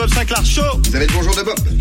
Bob Sinclair Show. Vous avez le bonjour de Bob.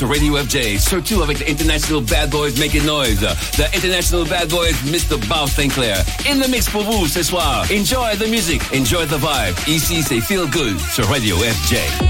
Sur Radio FG, surtout avec the International Bad Boys Making Noise. The International Bad Boys, Mr. Bob Sinclar. In the mix pour vous ce soir. Enjoy the music, enjoy the vibe. Ici, c'est Feel Good sur Radio FG.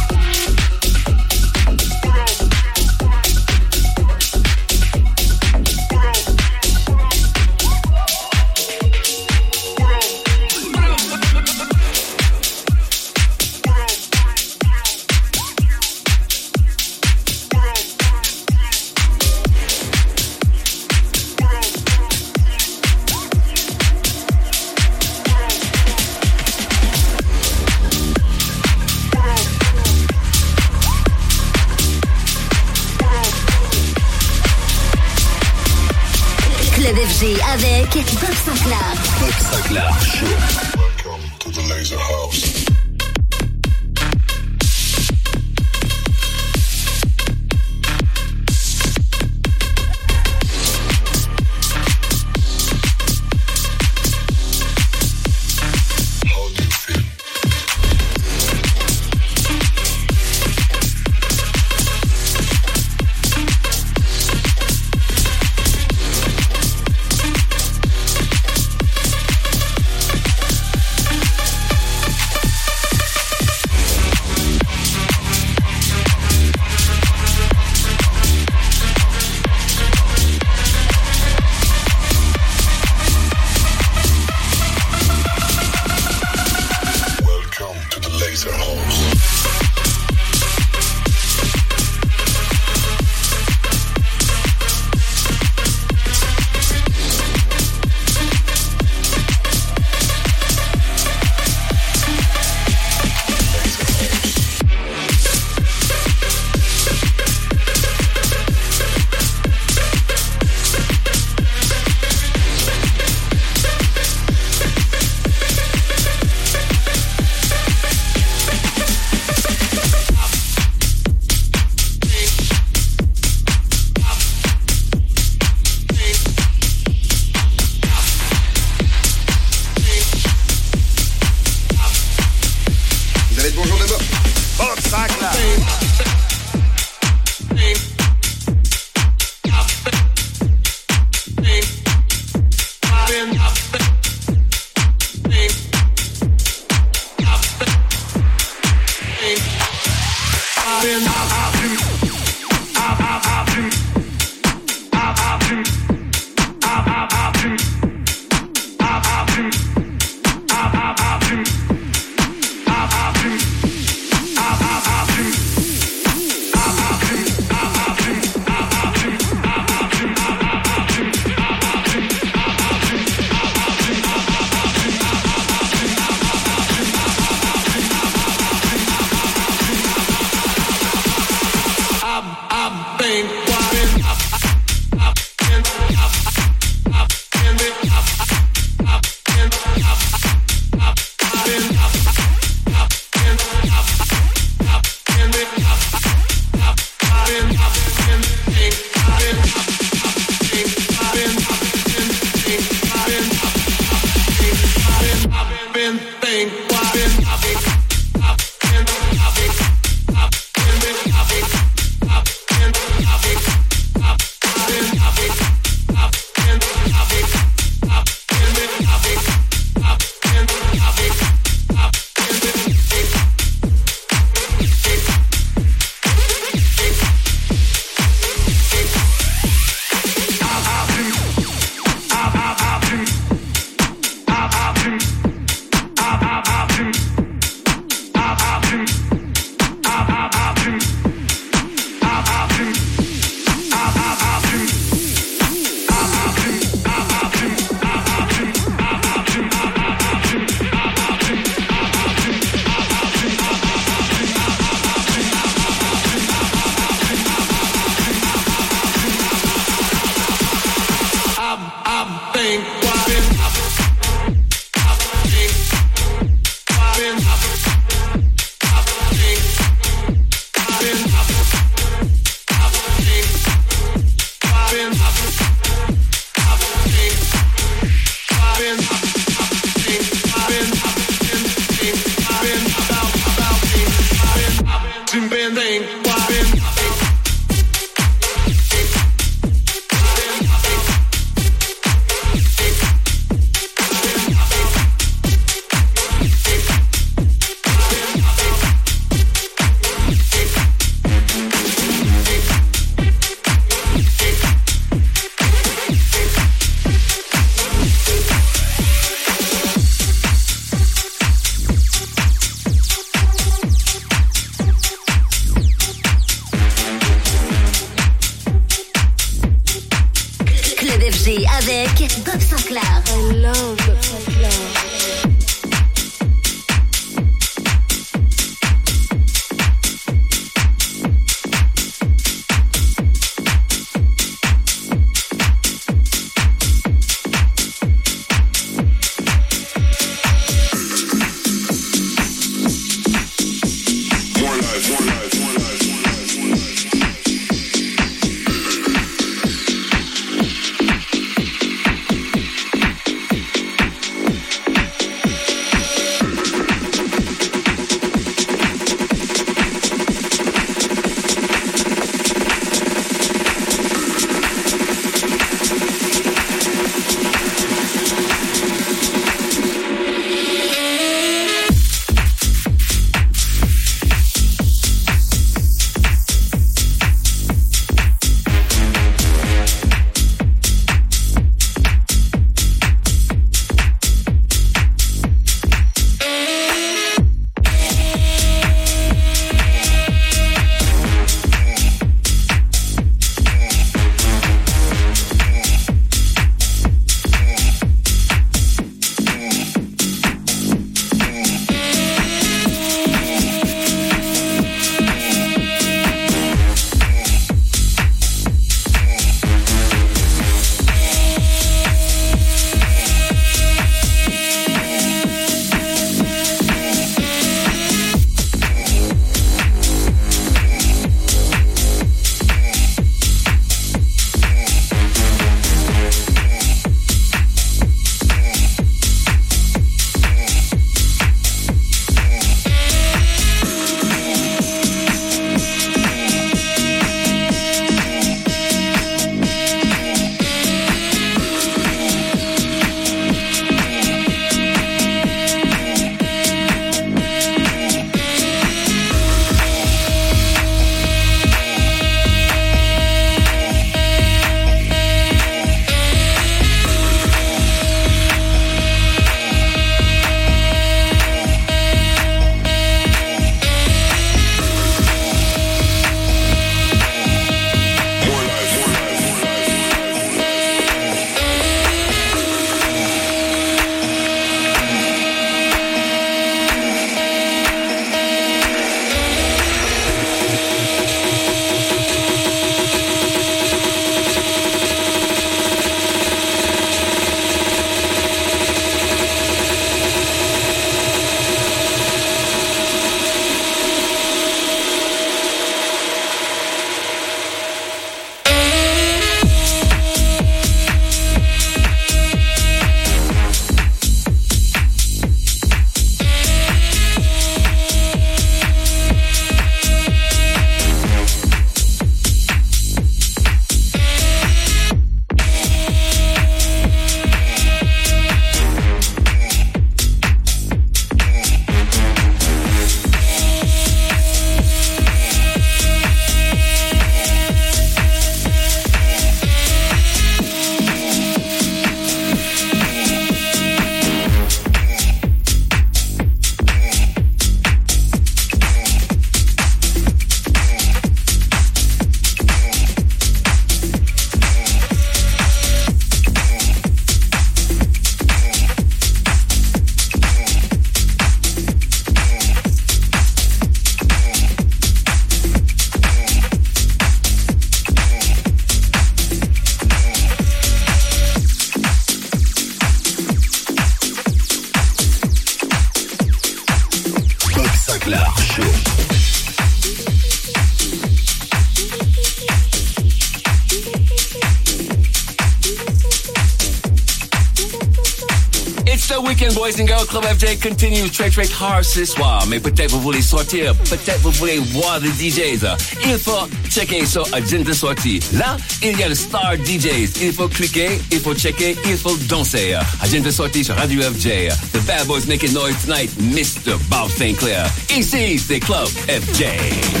DJ continue, Trek Trek hard ce soir, mais peut-être vous voulez sortir, peut-être vous voulez voir les DJs. Il faut checker sur Agenda Sortie. Là, il y a le Star DJs. Il faut cliquer, il faut checker, il faut danser. Agenda Sortie sur Radio FJ. The Bad Boys making noise tonight, Mr. Bob St. Clair. Ici, c'est Club FJ.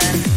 reason.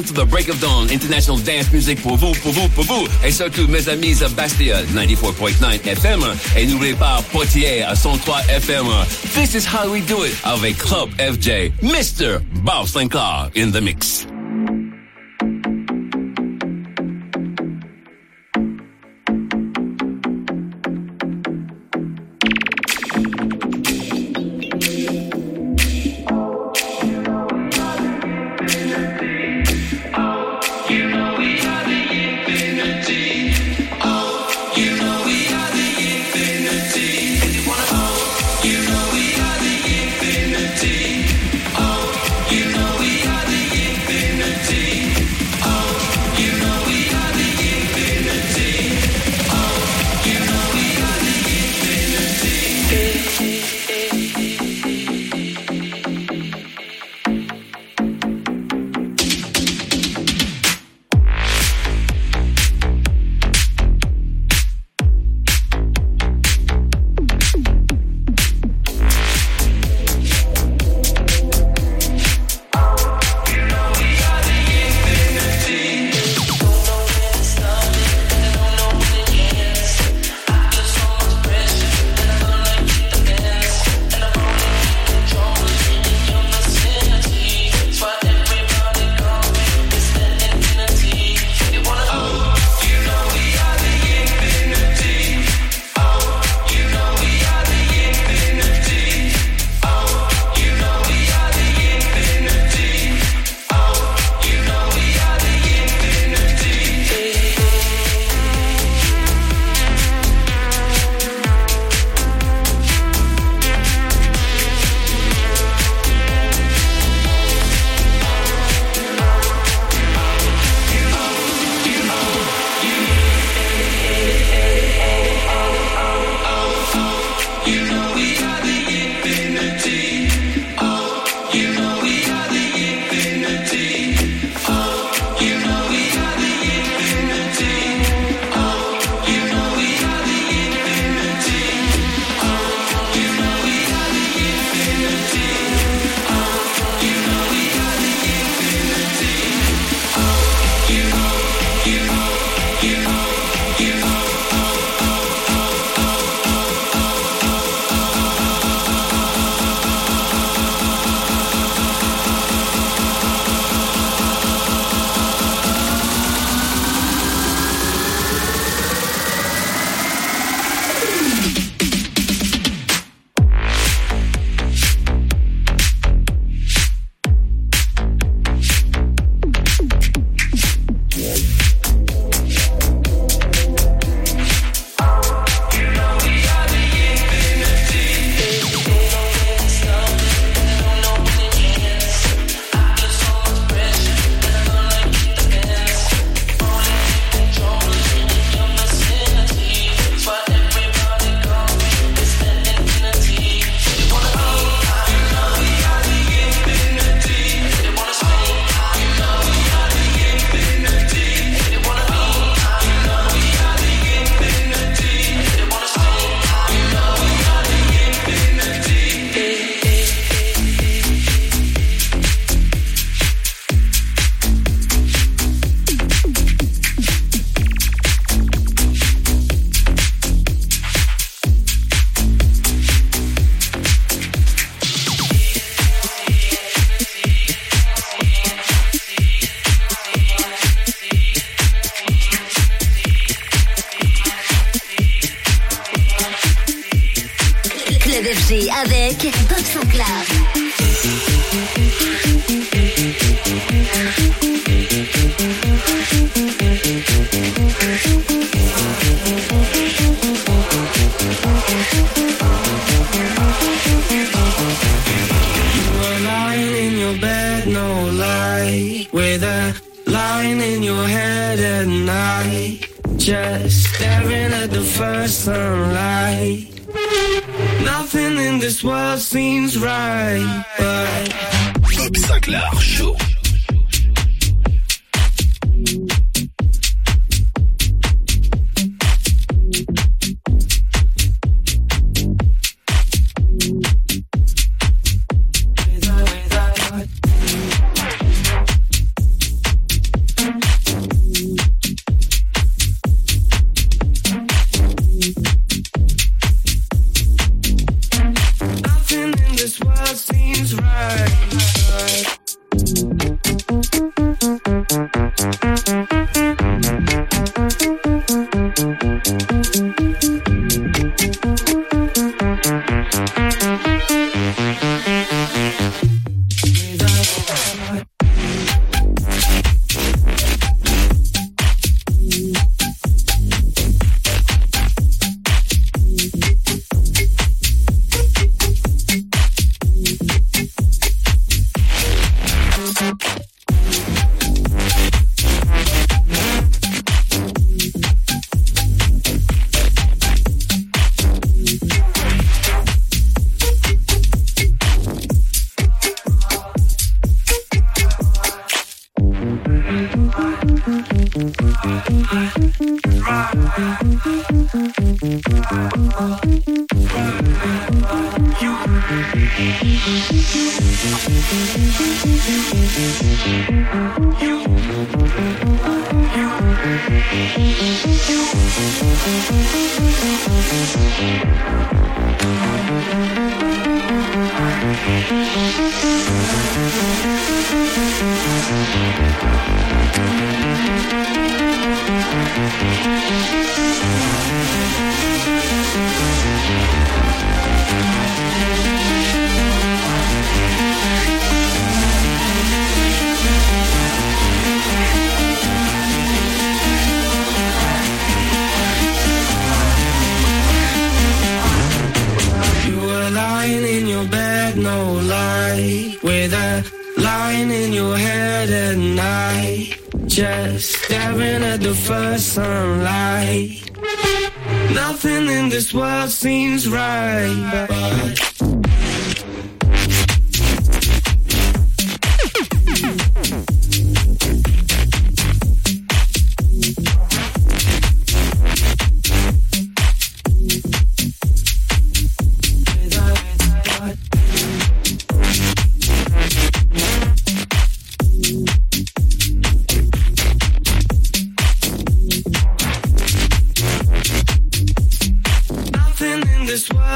Long to the break of dawn, international dance music pour vous, pour vous, pour vous. Et surtout, mes amis à Bastia, 94.9 FM. Et n'oubliez pas, Poitiers à 103 FM. This is how we do it avec Club FG. Mr. Bob Sinclar in the mix.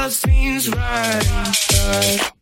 all seems right.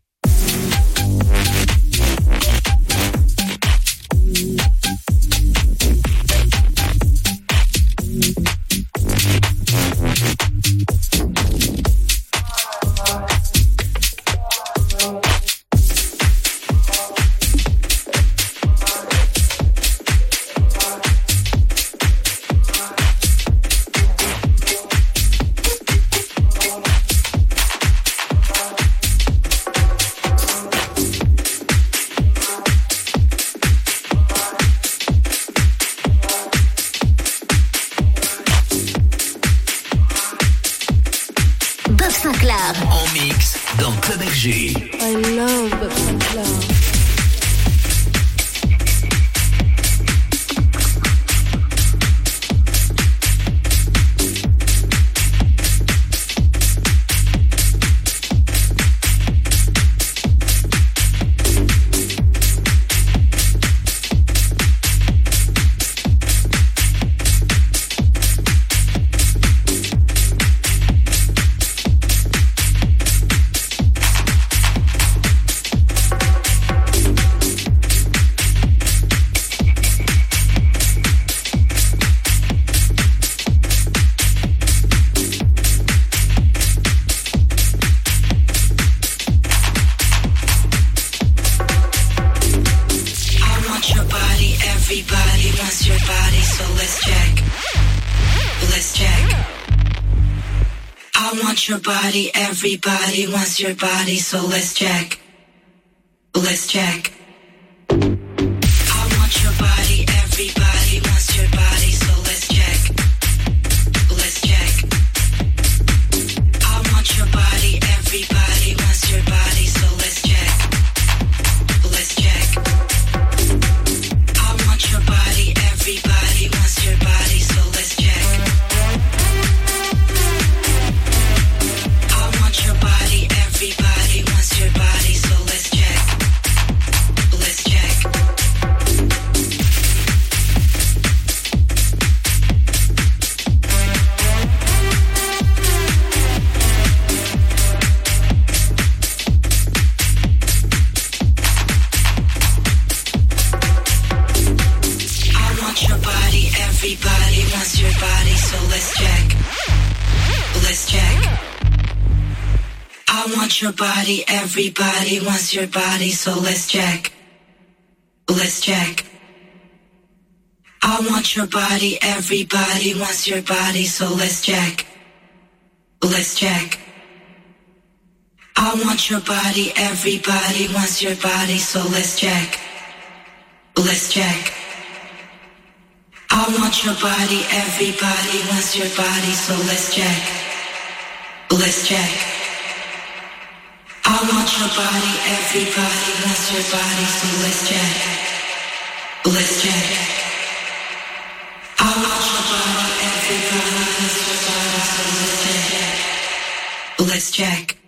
I want your body, everybody wants your body, so let's check. Let's check. Everybody wants your body, so let's check. Let's check. I want your body, everybody wants your body, so let's check. Let's check. I want your body, everybody wants your body, so let's check. Let's check. I want your body, everybody wants your body, so let's check. Let's check. I want your body, everybody wants your body, so let's check. Let's check. I want your body, everybody wants your body, so let's check. Let's check.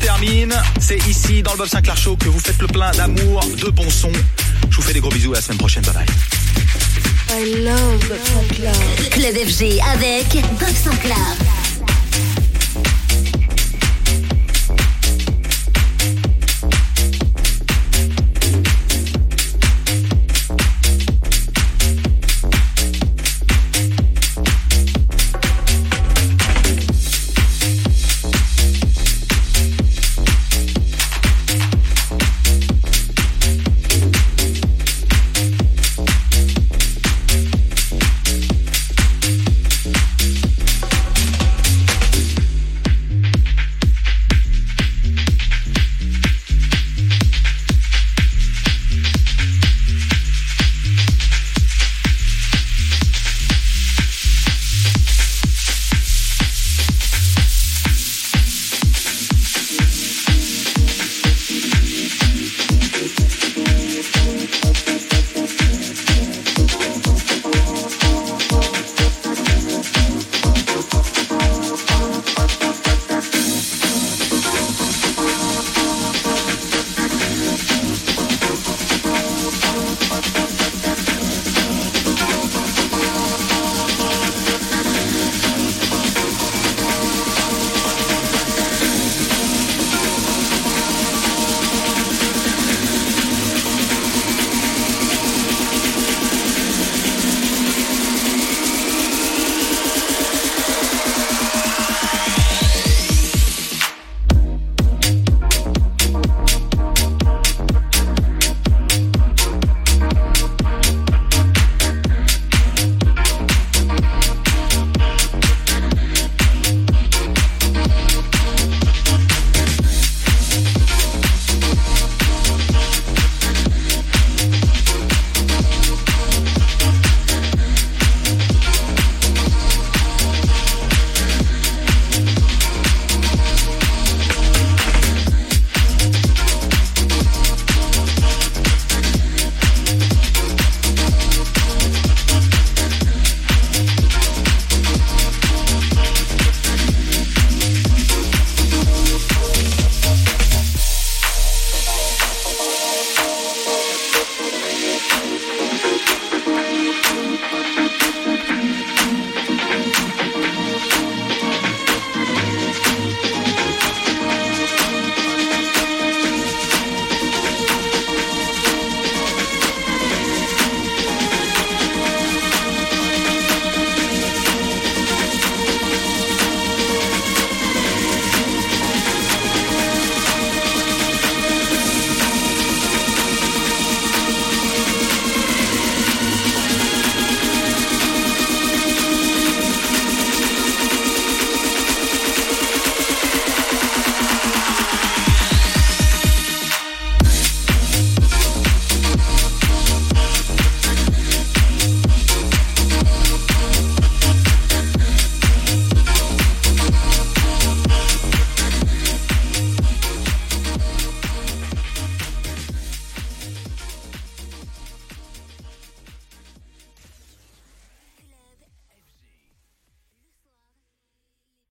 Termine. C'est ici, dans le Bob Sinclair Show, que vous faites le plein d'amour, de bon son. Je vous fais des gros bisous à la semaine prochaine. Bye bye. I love Bob Sinclair. Club FG avec Bob Sinclair.